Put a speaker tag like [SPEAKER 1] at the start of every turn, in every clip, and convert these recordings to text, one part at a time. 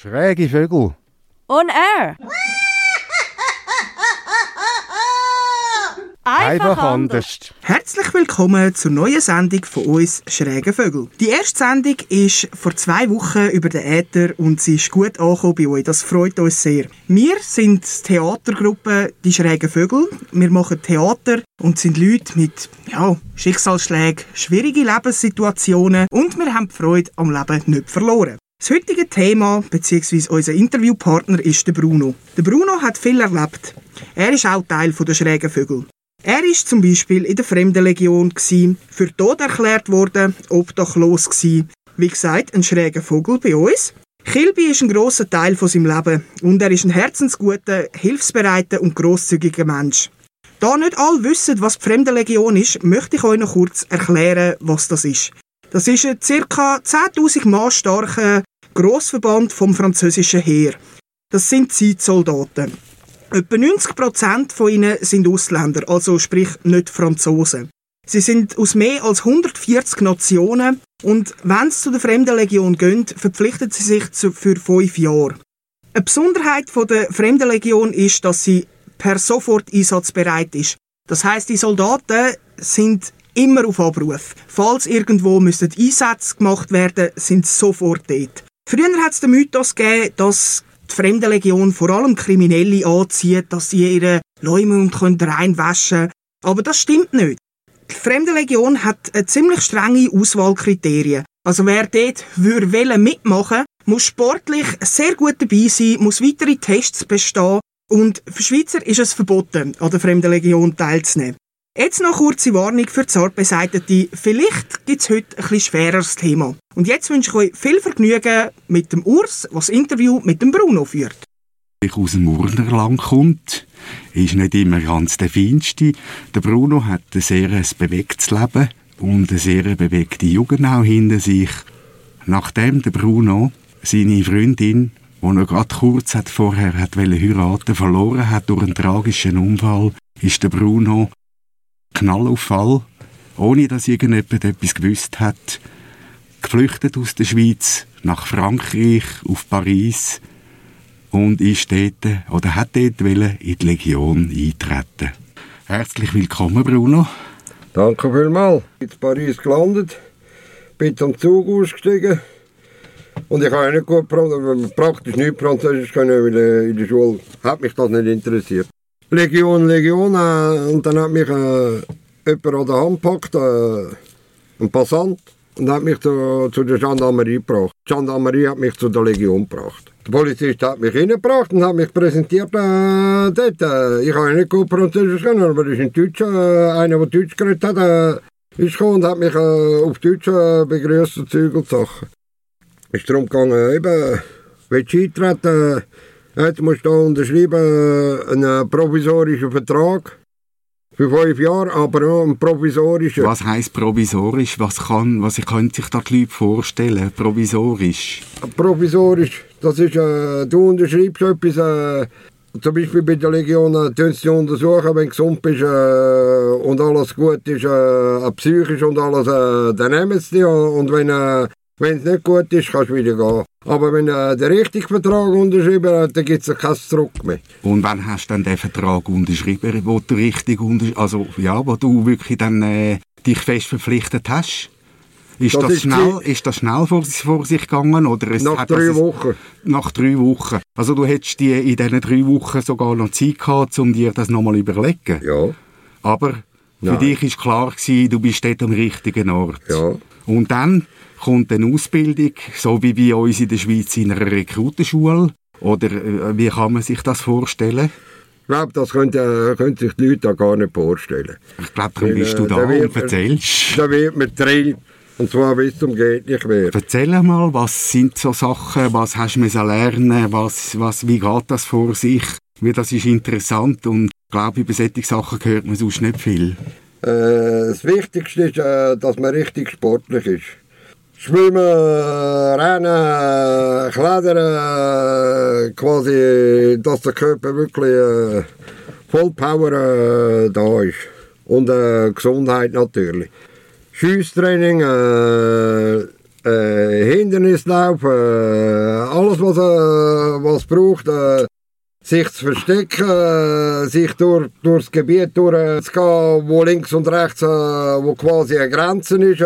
[SPEAKER 1] Schräge Vögel.
[SPEAKER 2] On air.
[SPEAKER 1] Einfach anders.
[SPEAKER 3] Herzlich willkommen zur neuen Sendung von uns Schräge Vögel. Die erste Sendung ist vor zwei Wochen über den Äther und sie ist gut angekommen bei euch. Das freut uns sehr. Wir sind die Theatergruppe Die Schrägen Vögel. Wir machen Theater und sind Leute mit ja, Schicksalsschlägen, schwierigen Lebenssituationen und wir haben die Freude am Leben nicht verloren. Das heutige Thema bzw. unser Interviewpartner ist der Bruno. Der Bruno hat viel erlebt. Er ist auch Teil der Schrägen Vögel. Er ist zum Beispiel in der Fremdenlegion für tot erklärt worden, obdachlos gsi. Wie gesagt, ein schräger Vogel bei uns. Kilby ist ein grosser Teil von seinem Leben und er ist ein herzensguter, hilfsbereiter und grosszügiger Mensch. Da nicht alle wissen, was die Fremdenlegion ist, möchte ich euch noch kurz erklären, was das ist. Das ist ein ca. 10.000 Mann starker Grossverband vom französischen Heer. Das sind Zeitsoldaten. Etwa 90% von ihnen sind Ausländer, also sprich nicht Franzosen. Sie sind aus mehr als 140 Nationen und wenn sie zu der Fremdenlegion gehen, verpflichten sie sich für fünf Jahre. Eine Besonderheit der Fremdenlegion ist, dass sie per sofort einsatzbereit ist. Das heißt, die Soldaten sind immer auf Abruf. Falls irgendwo müssten Einsätze gemacht werden, sind sie sofort dort. Früher hat es den Mythos gegeben, dass die Fremdenlegion vor allem Kriminelle anzieht, dass sie ihre Leumund reinwaschen können. Aber das stimmt nicht. Die Fremdenlegion hat eine ziemlich strenge Auswahlkriterien. Also wer dort würde mitmachen muss sportlich sehr gut dabei sein, muss weitere Tests bestehen und für Schweizer ist es verboten, an der Fremdenlegion teilzunehmen. Jetzt noch kurze Warnung für Zartbeseitete. Vielleicht gibt es heute ein bisschen schwereres Thema. Und jetzt wünsche ich euch viel Vergnügen mit dem Urs, was das Interview mit dem Bruno führt.
[SPEAKER 1] Ich aus dem Urnerland kommt, ist nicht immer ganz der Feinste. Der Bruno hat ein sehr bewegtes Leben und eine sehr bewegte Jugend auch hinter sich. Nachdem der Bruno seine Freundin, die er gerade kurz hat vorher hat heiraten verloren hat durch einen tragischen Unfall, ist der Bruno Knallauffall, ohne dass irgendjemand etwas gewusst hat, geflüchtet aus der Schweiz nach Frankreich, auf Paris und ist dort, oder hat dort in die Legion eintreten. Herzlich willkommen, Bruno.
[SPEAKER 4] Danke vielmals. Ich bin in Paris gelandet, bin am Zug ausgestiegen und ich habe nicht gut praktisch nicht Französisch können, weil in der Schule hat mich das nicht interessiert. Legion, Legion. Äh, und dann hat mich äh, jemand an der Hand gepackt, äh, ein Passant, und hat mich zu, zu der Gendarmerie gebracht. Die Gendarmerie hat mich zu der Legion gebracht. Der Polizist hat mich reingebracht und hat mich präsentiert äh, dort. Äh, ich habe nicht gut Französisch können, aber das ist ein Deutscher, äh, einer, der Deutsch geredet hat, äh, ist gekommen und hat mich äh, auf Deutsch äh, begrüßt und Zeug Sachen. Es ist darum gegangen, eben, willst du eintreten, Jetzt musst du unterschreiben einen provisorischen Vertrag für fünf Jahre, aber auch einen provisorischen.
[SPEAKER 1] Was heisst provisorisch? Was, kann, was können sich da die Leute vorstellen? Provisorisch?
[SPEAKER 4] Provisorisch, das ist, äh, du unterschreibst etwas, äh, zum Beispiel bei der Legion, äh, tun sie untersuchen, wenn du gesund bist äh, und alles gut ist, äh, psychisch und alles, äh, dann nehmen sie dich. Und wenn äh, wenn es nicht gut ist, kannst du wieder gehen. Aber wenn du den richtigen Vertrag unterschrieben hast, dann gibt es kein Zurück mehr.
[SPEAKER 1] Und wann hast du dann den Vertrag unterschrieben, wo du richtig also ja, wo du wirklich dann äh, dich fest verpflichtet hast? Ist das, das ist schnell, ist das schnell vor, vor sich gegangen? Oder es
[SPEAKER 4] nach drei Wochen.
[SPEAKER 1] Nach drei Wochen. Also du hättest die in diesen drei Wochen sogar noch Zeit gehabt, um dir das nochmal zu überlegen?
[SPEAKER 4] Ja.
[SPEAKER 1] Aber für Nein. dich war klar, gewesen, du bist dort am richtigen Ort.
[SPEAKER 4] Ja.
[SPEAKER 1] Und dann kommt eine Ausbildung, so wie bei uns in der Schweiz in einer Rekrutenschule? Oder äh, wie kann man sich das vorstellen?
[SPEAKER 4] Ich glaube, das können, äh, können sich die Leute gar nicht vorstellen.
[SPEAKER 1] Ich glaube, darum bist du äh, da, da und erzählst.
[SPEAKER 4] Da wird man drillt. Und zwar bis zum geht nicht mehr.
[SPEAKER 1] Erzähl mal, was sind so Sachen, was hast du lernen was, was, wie geht das vor sich? Wie das ist interessant und ich glaube, über solche Sachen hört man sonst nicht viel.
[SPEAKER 4] Äh, das Wichtigste ist, äh, dass man richtig sportlich ist. Schwimmen, Rennen, Klettern, quasi, dass der Körper wirklich äh, voll Power äh, da ist. Und äh, Gesundheit natürlich. Schiesstraining, äh, äh, Hindernislauf, äh, alles was äh, was braucht, sich zu verstecken, sich durch, durchs Gebiet durchzugehen, wo links und rechts, wo quasi eine Grenze ist,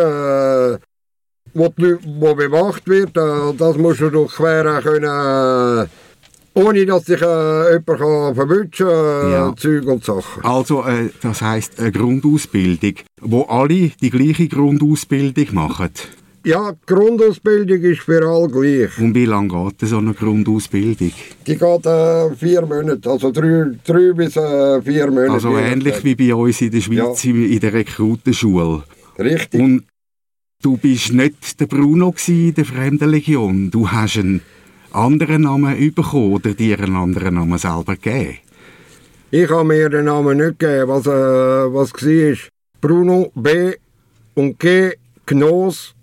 [SPEAKER 4] die Leute, wo bewacht wird, äh, das musst du durchqueren können, äh, ohne dass sich äh, jemand verwünschen kann, äh,
[SPEAKER 1] Ja.
[SPEAKER 4] Zeug und Sachen.
[SPEAKER 1] Also, äh, das heisst eine Grundausbildung, wo alle die gleiche Grundausbildung machen.
[SPEAKER 4] Ja, die Grundausbildung ist für alle gleich.
[SPEAKER 1] Und wie lange geht so eine Grundausbildung?
[SPEAKER 4] Die geht äh, vier Monate, also drei, drei bis äh, vier Monate.
[SPEAKER 1] Also ähnlich wie bei uns in der Schweiz in der Rekrutenschule.
[SPEAKER 4] Richtig.
[SPEAKER 1] Und du bist nicht der Bruno in der Fremdenlegion. Du hast einen anderen Namen bekommen oder dir einen anderen Namen selber gegeben.
[SPEAKER 4] Ich habe mir den Namen nicht gegeben, was, äh, was war. Bruno B. und G. Gnos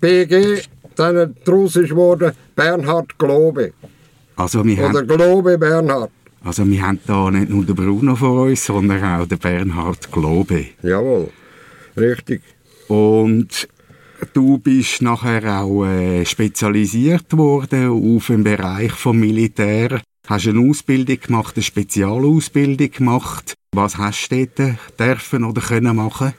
[SPEAKER 4] BG. Dann daraus ist geworden Bernhard Globe.
[SPEAKER 1] Also wir,
[SPEAKER 4] Oder
[SPEAKER 1] haben,
[SPEAKER 4] Globe Bernhard.
[SPEAKER 1] also wir haben da nicht nur den Bruno vor uns, sondern auch den Bernhard Globe.
[SPEAKER 4] Jawohl. Richtig.
[SPEAKER 1] Und du bist nachher auch äh, spezialisiert worden auf den Bereich vom Militär. Hast eine Ausbildung gemacht, eine Spezialausbildung gemacht. Was hast du dort dürfen oder können machen?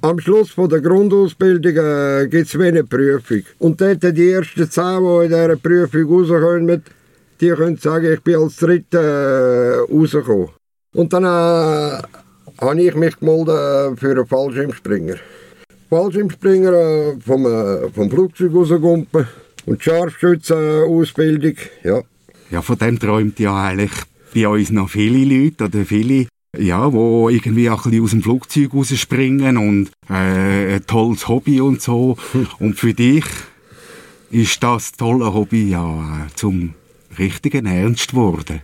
[SPEAKER 4] Am Schluss von der Grundausbildung äh, gibt es eine Prüfung. Und dort die ersten zehn, die in dieser Prüfung rauskommen, die können sagen, ich bin als Dritter äh, rausgekommen. Und dann äh, habe ich mich gemeldet äh, für einen Fallschirmspringer. Fallschirmspringer äh, vom, äh, vom Flugzeug rausgumpen und Scharfschützenausbildung, ja.
[SPEAKER 1] Ja, von dem träumt ja eigentlich bei uns noch viele Leute oder viele, ja, wo irgendwie auch ein bisschen aus dem Flugzeug rausspringen und äh, ein tolles Hobby und so. Und für dich ist das tolle Hobby ja äh, zum richtigen Ernst geworden.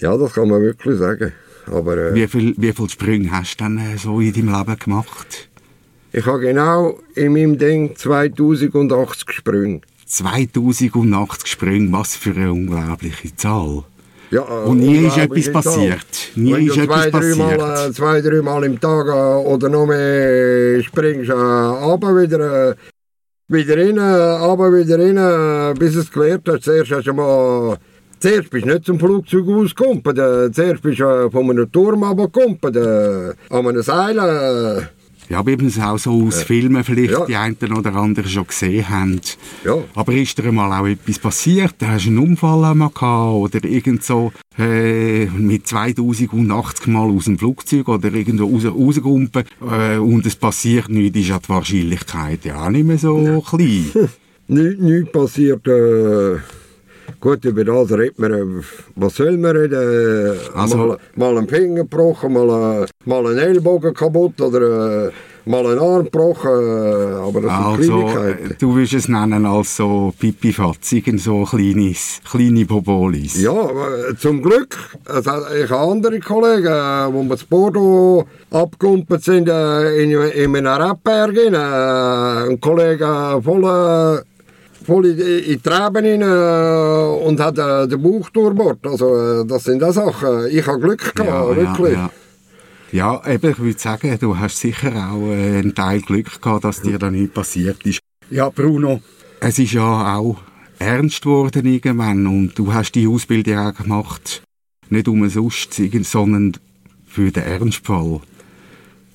[SPEAKER 4] Ja, das kann man wirklich sagen. Aber äh,
[SPEAKER 1] Wie viel, wie viel Sprünge hast du denn äh, so in deinem Leben gemacht?
[SPEAKER 4] Ich habe genau in meinem Ding 2080 Sprünge.
[SPEAKER 1] 2080 Sprünge, was für eine unglaubliche Zahl.
[SPEAKER 4] Ja,
[SPEAKER 1] Und nie ist etwas passiert. Nie
[SPEAKER 4] Wenn
[SPEAKER 1] ist etwas
[SPEAKER 4] zwei,
[SPEAKER 1] passiert.
[SPEAKER 4] äh, zwei, dreimal im Tag oder noch mehr springst, äh, runter wieder, äh, wieder rein, runter wieder rein, äh, bis es gelernt hast. Zuerst hast du mal... Zuerst bist du nicht zum Flugzeug ausgekumpelt, äh, zuerst bist du von einem Turm runtergekumpelt, äh, an einem Seil. Äh,
[SPEAKER 1] Ja, wie man es auch so aus Filmen vielleicht
[SPEAKER 4] Ja.
[SPEAKER 1] die einen oder anderen schon gesehen haben.
[SPEAKER 4] Ja.
[SPEAKER 1] Aber ist dir mal auch etwas passiert? Hast du einen Unfall einmal gehabt oder irgend so äh, mit 2080 Mal aus dem Flugzeug oder irgendwo raus, rausgumpen äh, und es passiert nichts, ist ja die Wahrscheinlichkeit ja auch nicht mehr so klein.
[SPEAKER 4] Nichts nicht passiert. Äh, gut, über das redet man. Was soll man reden?
[SPEAKER 1] Also-
[SPEAKER 4] mal, mal einen Finger gebrochen, mal, mal einen Ellbogen kaputt oder äh, mal einen Arm gebrochen. Aber das
[SPEAKER 1] Also,
[SPEAKER 4] sind Kleinigkeiten.
[SPEAKER 1] du würdest es nennen als so Pipifatz, irgend so kleines, kleine Bobolis.
[SPEAKER 4] Ja, äh, zum Glück. Ich habe andere Kollegen, wir zu Bordeaux abgekumpelt sind, in, in einem. Äh, ein Kollege voll, äh, voll in, in die Treben rein, äh, und hat äh, den Bauch durchbohrt. Also, äh, das sind auch Sachen. Ich habe Glück gehabt, wirklich.
[SPEAKER 1] Ja, ja. ja, eben, ich würde sagen, du hast sicher auch äh, einen Teil Glück gehabt, dass dir da nichts passiert ist. Ja, Bruno, es ist ja auch ernst geworden irgendwann und du hast die Ausbildung auch gemacht, nicht umsonst, sondern für den Ernstfall.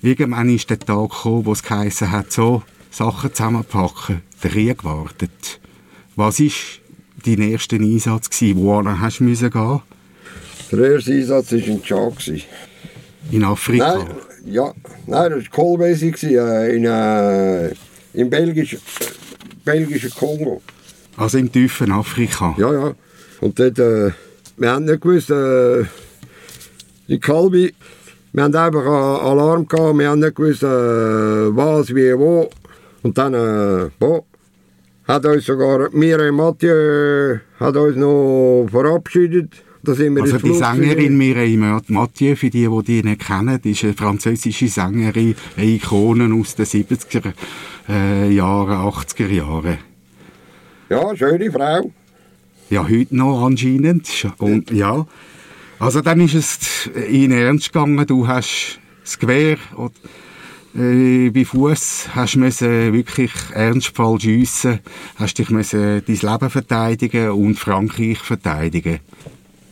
[SPEAKER 1] Irgendwann ist der Tag gekommen, wo es geheissen hat, so, Sachen zusammenpacken, der Krieg wartet. Was war dein erster Einsatz? Gewesen? Wohin hast du müssen gehen?
[SPEAKER 4] Der erste Einsatz war in Tschad.
[SPEAKER 1] In Afrika?
[SPEAKER 4] Nein, ja, nein, das war Kohlwesi, äh, in, äh, im belgischen, belgischen Kongo.
[SPEAKER 1] Also im tiefen Afrika?
[SPEAKER 4] Ja, ja. Und dort, äh, wir haben nicht gewusst, äh, die Kalbi, wir haben einfach einen Alarm gehabt, wir haben nicht gewusst, äh, was, wie, wo. Und dann, äh, wo, hat uns sogar, Mireille Mathieu hat uns noch verabschiedet. Da sind wir
[SPEAKER 1] Also die Sängerin Mireille Mathieu, für die, die die nicht kennen, ist eine französische Sängerin, eine Ikone aus den 70er äh, Jahren, 80er Jahren.
[SPEAKER 4] Ja, schöne Frau.
[SPEAKER 1] Ja, heute noch anscheinend. Und, ja. Also dann ist es in Ernst gegangen, du hast das Gewehr oder äh, bei Fuß hast du wirklich ernstvoll schiessen, hast dich müssen dein Leben verteidigen und Frankreich verteidigen.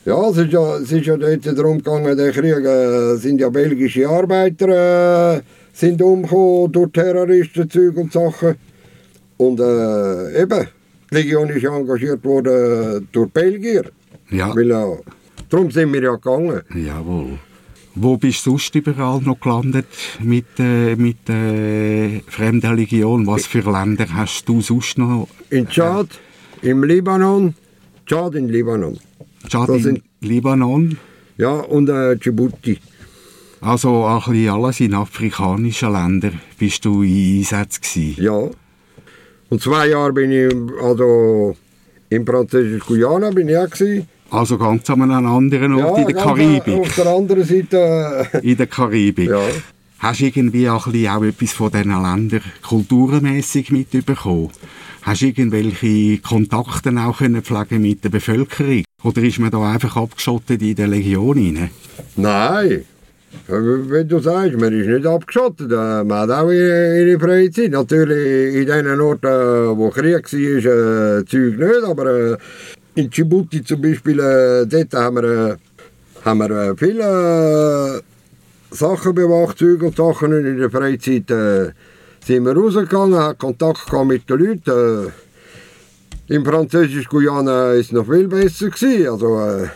[SPEAKER 4] Ja, es ist ja, es ist ja dort darum gegangen, der Krieg, äh, sind ja belgische Arbeiter äh, sind umgekommen durch Terroristen, Zeug und Sachen. Und äh, eben, die Legion ist ja engagiert worden durch Belgier.
[SPEAKER 1] Ja,
[SPEAKER 4] Weil, äh, darum sind wir ja gegangen.
[SPEAKER 1] jawohl. Wo bist du sonst überall noch gelandet mit, äh, mit äh, fremder Legion? Was für Länder hast du sonst noch?
[SPEAKER 4] In Tschad, im Libanon, Tschad in Libanon.
[SPEAKER 1] Tschad in
[SPEAKER 4] sind-
[SPEAKER 1] Libanon?
[SPEAKER 4] Ja, und äh, Djibouti.
[SPEAKER 1] Also ein bisschen alles in afrikanischen Ländern bist du in Einsatz gewesen.
[SPEAKER 4] Ja. Und zwei Jahre bin ich also in Französisch-Guyana bin ich auch gewesen.
[SPEAKER 1] Also ganz an einem anderen Ort in der Karibik.
[SPEAKER 4] Auf der anderen Seite. äh,
[SPEAKER 1] In der Karibik.
[SPEAKER 4] Ja.
[SPEAKER 1] Hast du irgendwie auch, ein auch etwas von diesen Ländern kulturmässig mitbekommen? Hast du irgendwelche Kontakte auch können pflegen mit der Bevölkerung? Oder ist man da einfach abgeschottet in der Legion rein?
[SPEAKER 4] Nein. Wenn du sagst, man ist nicht abgeschottet. äh, Man hat auch ihre Freizeit. Natürlich in den Orten, wo Krieg war, äh, Zeug nicht. Aber äh, in Djibouti zum Beispiel, äh, dort haben wir, äh, haben wir äh, viele äh, Sachen bewacht, Zeug und Sachen. Und in der Freizeit äh, sind wir rausgegangen, haben Kontakt gehabt mit den Leuten. Äh, Im Französisch-Guyana war es noch viel besser. Gewesen. Also, äh,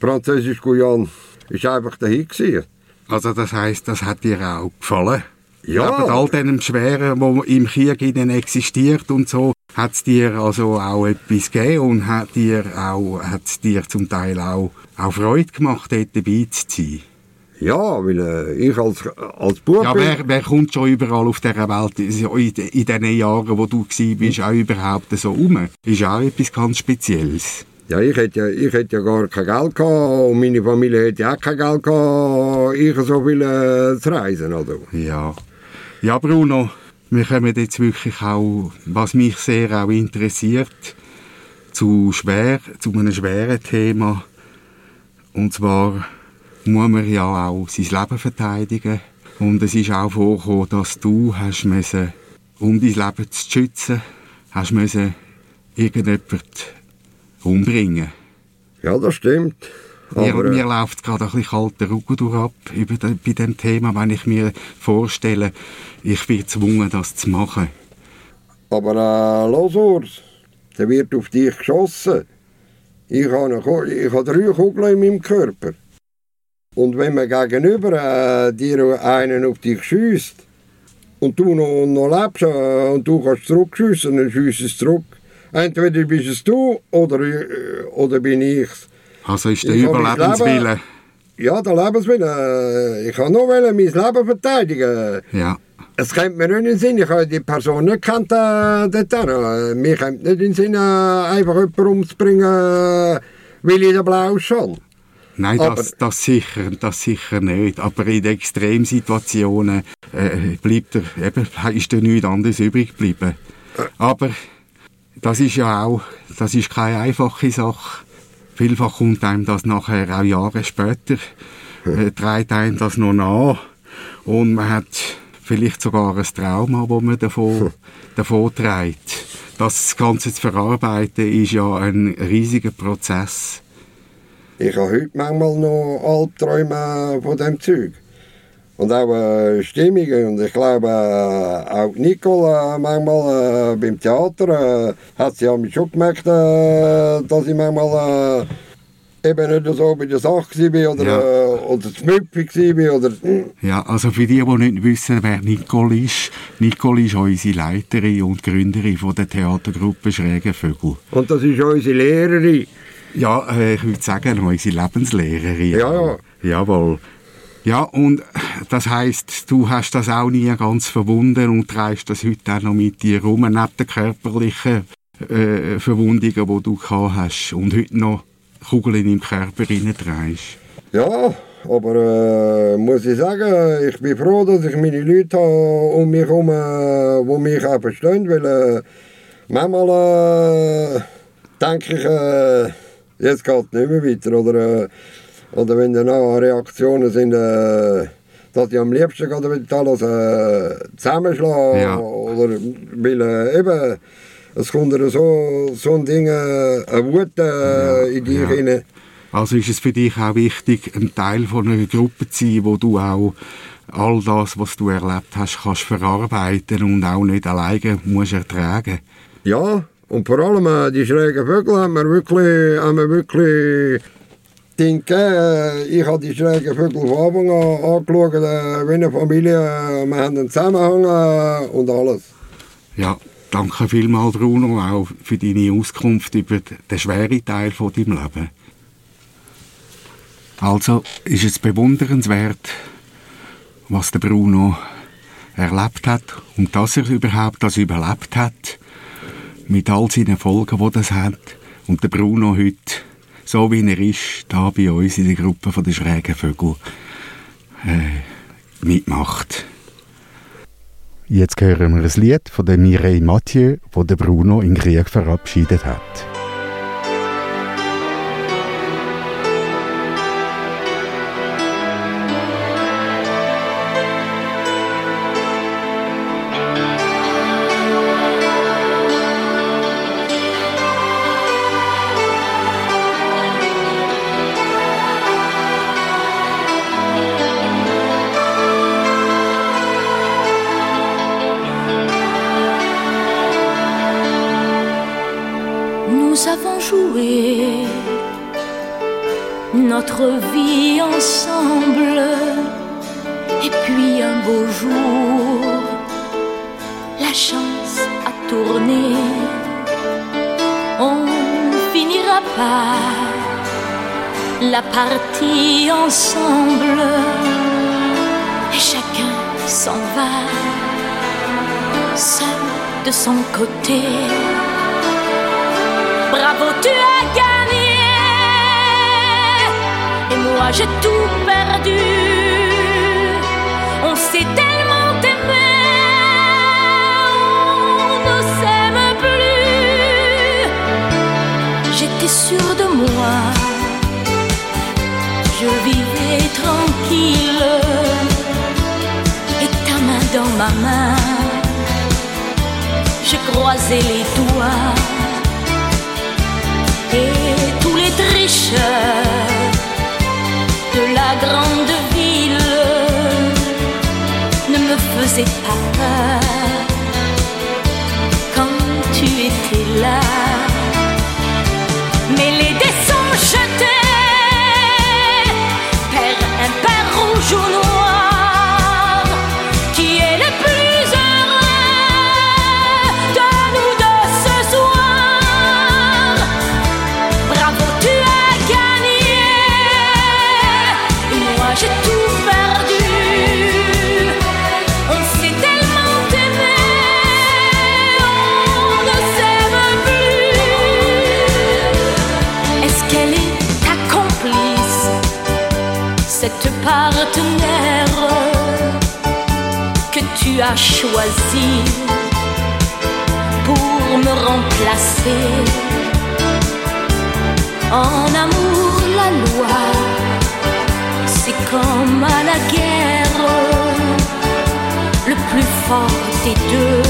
[SPEAKER 4] Französisch-Guyana war einfach dahin. Gewesen.
[SPEAKER 1] Also das heißt, das hat dir auch gefallen?
[SPEAKER 4] Ja.
[SPEAKER 1] Neben all dem Schweren, wo im Krieg existiert und so, hat es dir also auch etwas gegeben und hat dir auch, hat's dir zum Teil auch, auch Freude gemacht, dort dabei zu sein?
[SPEAKER 4] Ja, weil äh, ich als, als Bub
[SPEAKER 1] Ja, wer, wer kommt schon überall auf dieser Welt, in, in diesen Jahren, wo du gsi bist, auch überhaupt so rum? Ist auch etwas ganz Spezielles.
[SPEAKER 4] Ja, ich hätte, ja- ich hätte ja gar kein Geld gehabt und meine Familie hätte auch kein Geld gehabt, ich so viel äh, zu reisen. Also.
[SPEAKER 1] Ja. Ja, Bruno, wir kommen jetzt wirklich auch, was mich sehr auch interessiert, zu schwer, zu einem schweren Thema. Und zwar muss man ja auch sein Leben verteidigen. Und es ist auch vorgekommen, dass du hast müssen, um dein Leben zu schützen, hast müssen irgendjemand umbringen.
[SPEAKER 4] Ja, das stimmt.
[SPEAKER 1] Mir,
[SPEAKER 4] Aber, äh,
[SPEAKER 1] mir läuft gerade ein bisschen kalter Rücken durch ab über de, bei dem Thema, wenn ich mir vorstelle, ich bin gezwungen, das zu machen.
[SPEAKER 4] aber äh, los, Urs, da wird auf dich geschossen. Ich habe, ich habe drei Kugeln in meinem Körper. Und wenn man gegenüber äh, dir einen auf dich schießt und du noch, noch lebst äh, und du kannst zurückschiessen, dann schießt es zurück. Entweder bist es du oder, äh, oder bin ich's.
[SPEAKER 1] Also ist der Überlebenswille.
[SPEAKER 4] Ja, der Lebenswille. äh, Ich kann nur wollen, mein Leben verteidigen.
[SPEAKER 1] Ja.
[SPEAKER 4] Es kommt mir nicht in den Sinn, ich habe die Person nicht kennt, äh, dort. Äh, Mir kommt nicht in den Sinn, äh, einfach jemanden umzubringen, äh, weil ich den Blau schon.
[SPEAKER 1] Nein, das, das, sicher, das sicher nicht. Aber in Extremsituationen äh, bleibt er, eben, ist dir nichts anderes übrig geblieben. Aber das ist ja auch, das ist keine einfache Sache. Vielfach kommt einem das nachher auch Jahre später, äh, trägt einem das noch nach. Und man hat vielleicht sogar ein Trauma, das man davon, davon trägt. Das Ganze zu verarbeiten ist ja ein riesiger Prozess.
[SPEAKER 4] Ich habe heute manchmal noch Albträume von dem Zeug. Und auch äh, Stimmungen. Und ich glaube, äh, auch Nicole äh, manchmal äh, beim Theater äh, hat sie mich schon gemerkt, dass ich manchmal eben nicht so bei der Sache war oder,
[SPEAKER 1] Ja.
[SPEAKER 4] äh, oder zu müpfig war. Oder, hm.
[SPEAKER 1] Ja, also für die, die nicht wissen, wer Nicole ist, Nicole ist unsere Leiterin und Gründerin von der Theatergruppe Schräge Vögel.
[SPEAKER 4] Und das ist unsere Lehrerin.
[SPEAKER 1] Ja, äh, ich würde sagen, unsere Lebenslehrerin.
[SPEAKER 4] Ja, ja.
[SPEAKER 1] Jawohl. Ja, und das heißt, du hast das auch nie ganz verwunden und trägst das heute auch noch mit dir rum, neben den körperlichen äh, Verwundungen, die du gehabt hast und heute noch Kugeln im Körper reinträgst.
[SPEAKER 4] Ja, aber äh, muss ich sagen, ich bin froh, dass ich meine Leute habe um mich herum, äh, die mich auch verstehen, weil äh, manchmal äh, denke ich, äh, jetzt geht es nicht mehr weiter. Oder, äh, oder wenn dann auch Reaktionen sind, äh, dass ich am liebsten gerade wieder alles äh, zusammenschlagen.
[SPEAKER 1] Ja.
[SPEAKER 4] Oder, weil äh, eben, es kommt dir so, so ein Ding, äh, eine Wut äh, in dich
[SPEAKER 1] ja.
[SPEAKER 4] rein.
[SPEAKER 1] Also ist es für dich auch wichtig, ein Teil von einer Gruppe zu sein, wo du auch all das, was du erlebt hast, kannst verarbeiten und auch nicht alleine musst ertragen.
[SPEAKER 4] Ja, und vor allem äh, die schrägen Vögel haben wir wirklich, haben wir wirklich Die schrägen Vögel von Anfang an angeschaut, äh, wie eine Familie. Äh, Wir haben einen Zusammenhang äh, und alles.
[SPEAKER 1] Ja, danke vielmals, Bruno, auch für deine Auskunft über den schweren Teil von deinem Leben. Also ist es bewundernswert, was der Bruno erlebt hat und dass er überhaupt das überlebt hat, mit all seinen Folgen, die das hat. Und der Bruno heute, so wie er ist, da bei uns in der Gruppe der schrägen Vögel äh, mitmacht. Jetzt hören wir ein Lied von Mireille Mathieu, wo der Bruno in Krieg verabschiedet hat.
[SPEAKER 2] Seul de son côté. Bravo, tu as gagné. Et moi, j'ai tout perdu. On s'est tellement aimé. On ne s'aime plus. J'étais sûre de moi. Je vivais tranquille. Dans ma main. Je croisais les doigts et tous les tricheurs de la grande ville ne me faisaient pas peur quand tu étais là. Mais les dés sont jetés, as choisi pour me remplacer? En amour, la loi, c'est comme à la guerre, le plus fort des deux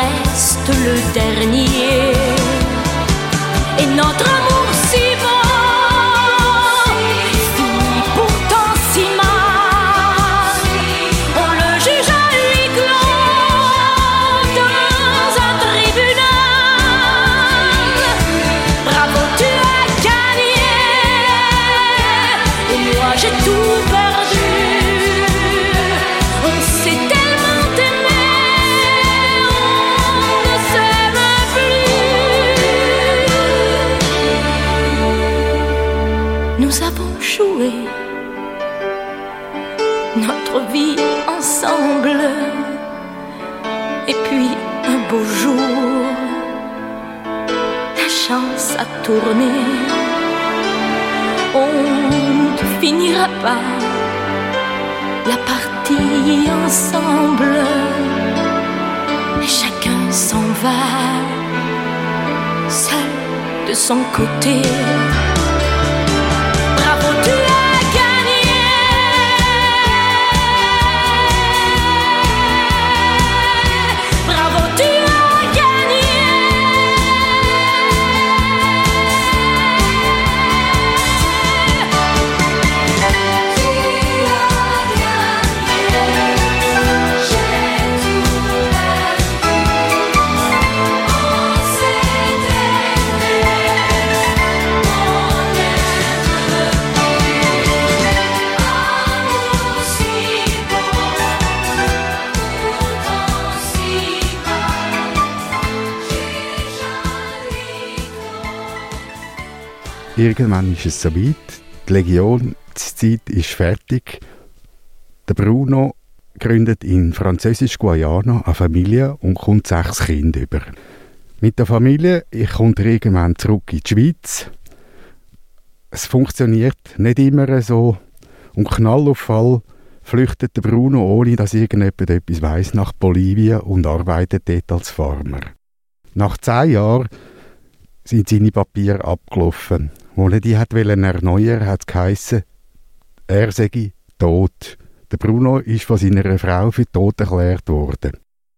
[SPEAKER 2] reste le dernier. Et notre a tourné. On ne finira pas la partie ensemble. Et chacun s'en va, seul de son côté.
[SPEAKER 1] Irgendwann ist es soweit. Die Legionszeit ist fertig. Der Bruno gründet in Französisch-Guayana eine Familie und kommt sechs Kinder über. Mit der Familie kommt er irgendwann zurück in die Schweiz. Es funktioniert nicht immer so. Und Knall auf Fall flüchtet der Bruno, ohne dass irgendjemand etwas weiß, nach Bolivien und arbeitet dort als Farmer. Nach zehn Jahren sind seine Papiere abgelaufen. Er die hat erneuern hat es geheissen, er sei tot. Der Bruno ist von seiner Frau für tot erklärt worden.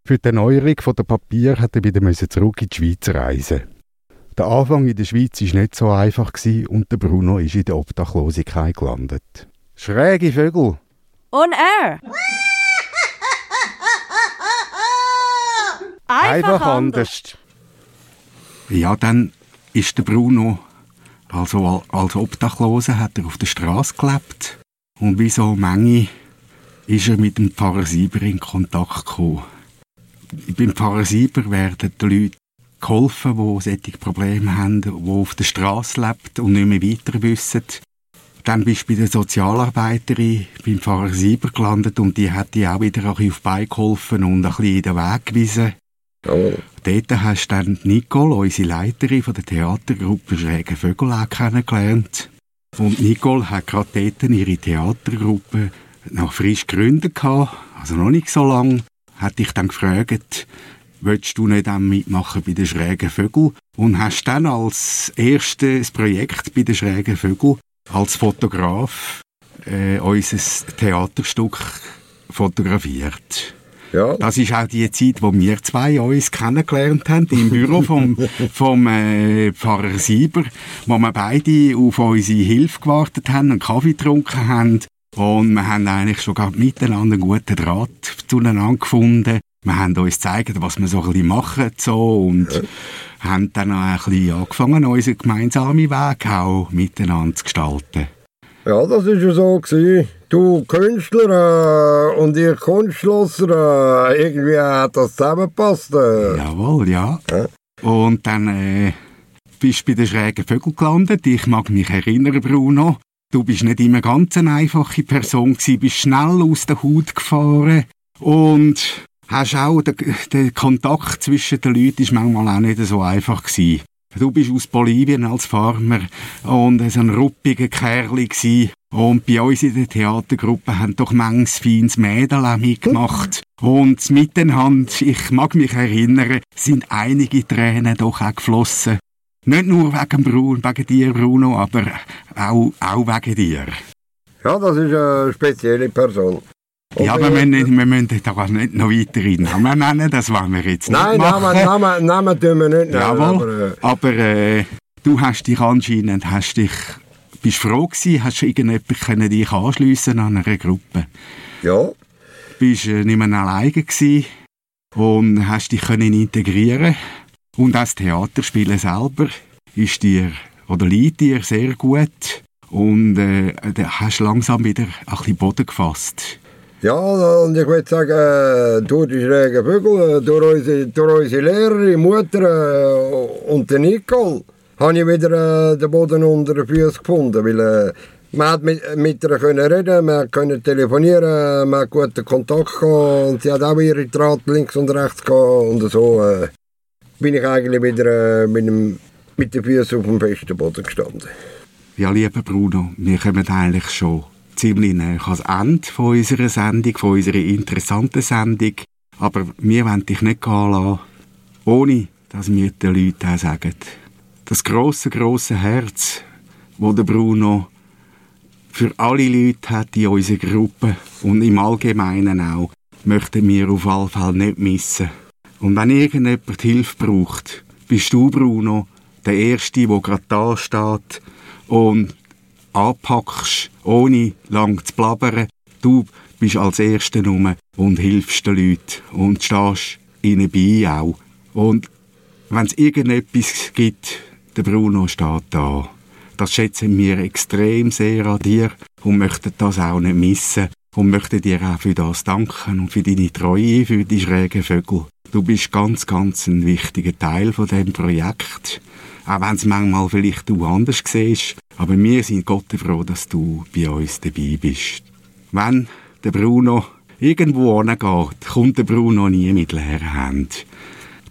[SPEAKER 1] Für die Erneuerung der Papier hat er wieder zurück in die Schweiz reisen. Der Anfang in der Schweiz war nicht so einfach und der Bruno ist in der Obdachlosigkeit gelandet. Schräge Vögel.
[SPEAKER 5] On air.
[SPEAKER 1] Einfach, anders. Ja, dann ist der Bruno, also als Obdachloser, hat er auf der Straße gelebt. Und wie so Menge ist er mit dem Pfarrer Sieber in Kontakt gekommen. Beim Pfarrer Sieber werden die Leute geholfen, die solche Probleme haben, die auf der Straße leben und nicht mehr weiter wissen. Dann bist du bei der Sozialarbeiterin beim Pfarrer Sieber gelandet und die hat dir auch wieder ein bisschen auf Bein geholfen und ein bisschen in den Weg gewiesen. Oh. Dort hast du Nicole, unsere Leiterin von der Theatergruppe Schräge Vögel, auch kennengelernt. Und Nicole hat gerade dort ihre Theatergruppe noch frisch gegründet, also noch nicht so lange. Hat dich dann gefragt, willst du nicht mitmachen bei den Schrägen Vögel? Und hast dann als erstes Projekt bei den Schrägen Vögel als Fotograf äh, unser Theaterstück fotografiert. Ja. Das ist auch die Zeit, wo wir zwei uns kennengelernt haben, im Büro vom, vom äh, Pfarrer Sieber, wo wir beide auf unsere Hilfe gewartet haben, einen Kaffee getrunken haben und wir haben eigentlich schon miteinander einen guten Draht zueinander gefunden. Wir haben uns gezeigt, was wir so ein bisschen machen so, und ja. haben dann auch ein bisschen angefangen, unseren gemeinsamen Weg auch miteinander zu gestalten.
[SPEAKER 4] Ja, das war ja so. Gewesen. Du Künstler äh, und ich Kunstschlosser, äh, irgendwie hat das zusammengepasst. Äh.
[SPEAKER 1] Jawohl, ja. ja. Und dann äh, bist du bei den schrägen Vögeln gelandet. Ich mag mich erinnern, Bruno. Du bist nicht immer ganz eine einfache Person gewesen, bist schnell aus der Haut gefahren und hast auch der, der Kontakt zwischen den Leuten ist manchmal auch nicht so einfach gewesen. Du bist aus Bolivien als Farmer und so ein ruppiger Kerl gewesen. Und bei uns in der Theatergruppe haben doch manches feines Mädel auch mitgemacht. Und miteinander, ich mag mich erinnern, sind einige Tränen doch auch geflossen. Nicht nur wegen, Bruno, wegen dir, Bruno, aber auch, auch wegen dir.
[SPEAKER 4] Ja, das ist eine spezielle Person.
[SPEAKER 1] Ja, aber wir, müssen, wir müssen da nicht noch weitere Namen nennen, das wollen wir jetzt nicht
[SPEAKER 4] Nein,
[SPEAKER 1] machen.
[SPEAKER 4] Nein, Namen, Namen tun wir nicht nennen.
[SPEAKER 1] Jawohl, aber, äh, aber äh, du hast dich anscheinend, hast dich, bist froh gewesen, hast du irgendjemand können dich anschliessen an einer Gruppe.
[SPEAKER 4] Ja.
[SPEAKER 1] Bist äh, nicht mehr alleine gewesen und hast dich können integrieren und das Theaterspielen selber ist dir, oder liegt dir sehr gut und äh, hast langsam wieder ein bisschen Boden gefasst.
[SPEAKER 4] Ja, und ich würde sagen, durch die schrägen Vögel, durch unsere, durch unsere Lehrerin, Mutter äh, und den Nicole, habe ich wieder äh, den Boden unter den Füßen gefunden. Weil, äh, man hat mit, mit ihr können reden, man konnte telefonieren, man hat guten Kontakt gehabt und sie hat auch ihre Draht links und rechts gehabt und so äh, bin ich eigentlich wieder äh, mit, dem, mit den Füßen auf dem festen Boden gestanden.
[SPEAKER 1] Ja, lieber Bruno, wir kommen eigentlich schon ziemlich näher ans Ende von unserer Sendung, von unserer interessanten Sendung. Aber wir wollen dich nicht gehen lassen, ohne dass wir den Leuten auch sagen, das grosse, grosse Herz, wo der Bruno für alle Leute hat in unserer Gruppe und im Allgemeinen auch, möchten wir auf jeden Fall nicht missen. Und wenn irgendjemand Hilfe braucht, bist du, Bruno, der Erste, der gerade da steht und anpackst, ohne lang zu blabbern. Du bist als Erster rum und hilfst den Leuten und stehst ihnen bei auch. Und wenn es irgendetwas gibt, der Bruno steht da. Das schätzen wir extrem sehr an dir und möchten das auch nicht missen und möchten dir auch für das danken und für deine Treue für die schrägen Vögel. Du bist ganz, ganz ein wichtiger Teil von dem Projekt auch wenn es manchmal vielleicht du anders siehst. Aber wir sind Gott froh, dass du bei uns dabei bist. Wenn der Bruno irgendwo hingeht, kommt der Bruno nie mit leeren Händen.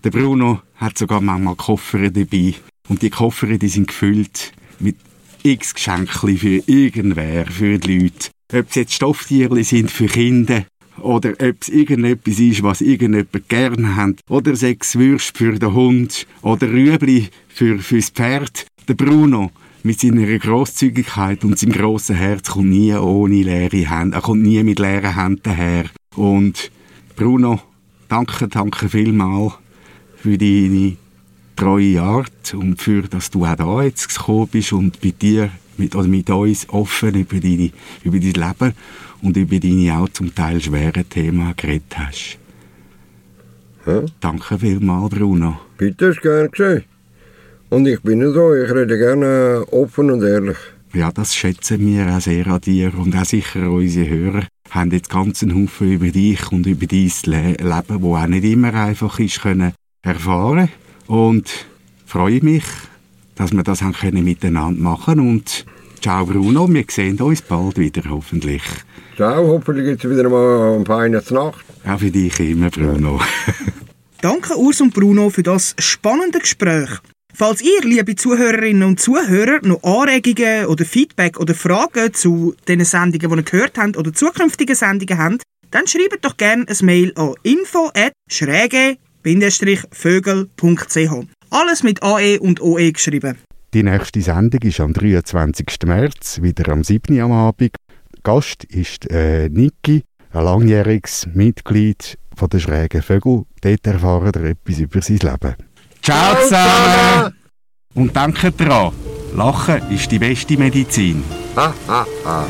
[SPEAKER 1] Der Bruno hat sogar manchmal Koffer dabei. Und die Koffer, die sind gefüllt mit x Geschenken für irgendwer, für die Leute. Ob es jetzt Stofftierchen sind für Kinder oder ob es irgendetwas ist, was irgendjemand gerne hat. Oder sechs Würste für den Hund oder Rüebli für, fürs Pferd. Der Bruno mit seiner Großzügigkeit und seinem grossen Herz kommt nie ohne leere Hände. Er kommt nie mit leeren Händen her. Und Bruno, danke, danke vielmal für deine treue Art und für, dass du auch da jetzt gekommen bist und bei dir mit, oder mit uns offen über, deine, über dein Leben und über deine auch zum Teil schweren Themen geredet hast.
[SPEAKER 4] Ja.
[SPEAKER 1] Danke vielmals, Bruno.
[SPEAKER 4] Bitte, ist gern geschehen. Und ich bin so, ich rede gerne offen und ehrlich.
[SPEAKER 1] Ja, das schätzen wir auch sehr an dir und auch sicher unsere Hörer haben jetzt ganz einen Haufen über dich und über dein Le Leben, wo auch nicht immer einfach ist, können erfahren und freue mich, dass wir das haben können miteinander machen und ciao Bruno, wir sehen uns bald wieder hoffentlich.
[SPEAKER 4] Ciao, hoffentlich gibt es wieder mal eine feine Nacht.
[SPEAKER 1] Auch für dich immer, Bruno.
[SPEAKER 3] Danke Urs und Bruno für das spannende Gespräch. Falls ihr, liebe Zuhörerinnen und Zuhörer, noch Anregungen oder Feedback oder Fragen zu den Sendungen, die ihr gehört habt oder zukünftigen Sendungen habt, dann schreibt doch gerne ein Mail an info@schräge-vögel.ch. Alles mit AE und OE geschrieben.
[SPEAKER 1] Die nächste Sendung ist am 23. März, wieder am 7. Uhr am Abend. Gast ist äh, Niki, ein langjähriges Mitglied von der Schrägen Vögel. Dort erfahren wir etwas über sein Leben. Ciao zusammen! Und denkt dran, Lachen ist die beste Medizin.
[SPEAKER 4] Ha, ha, ha.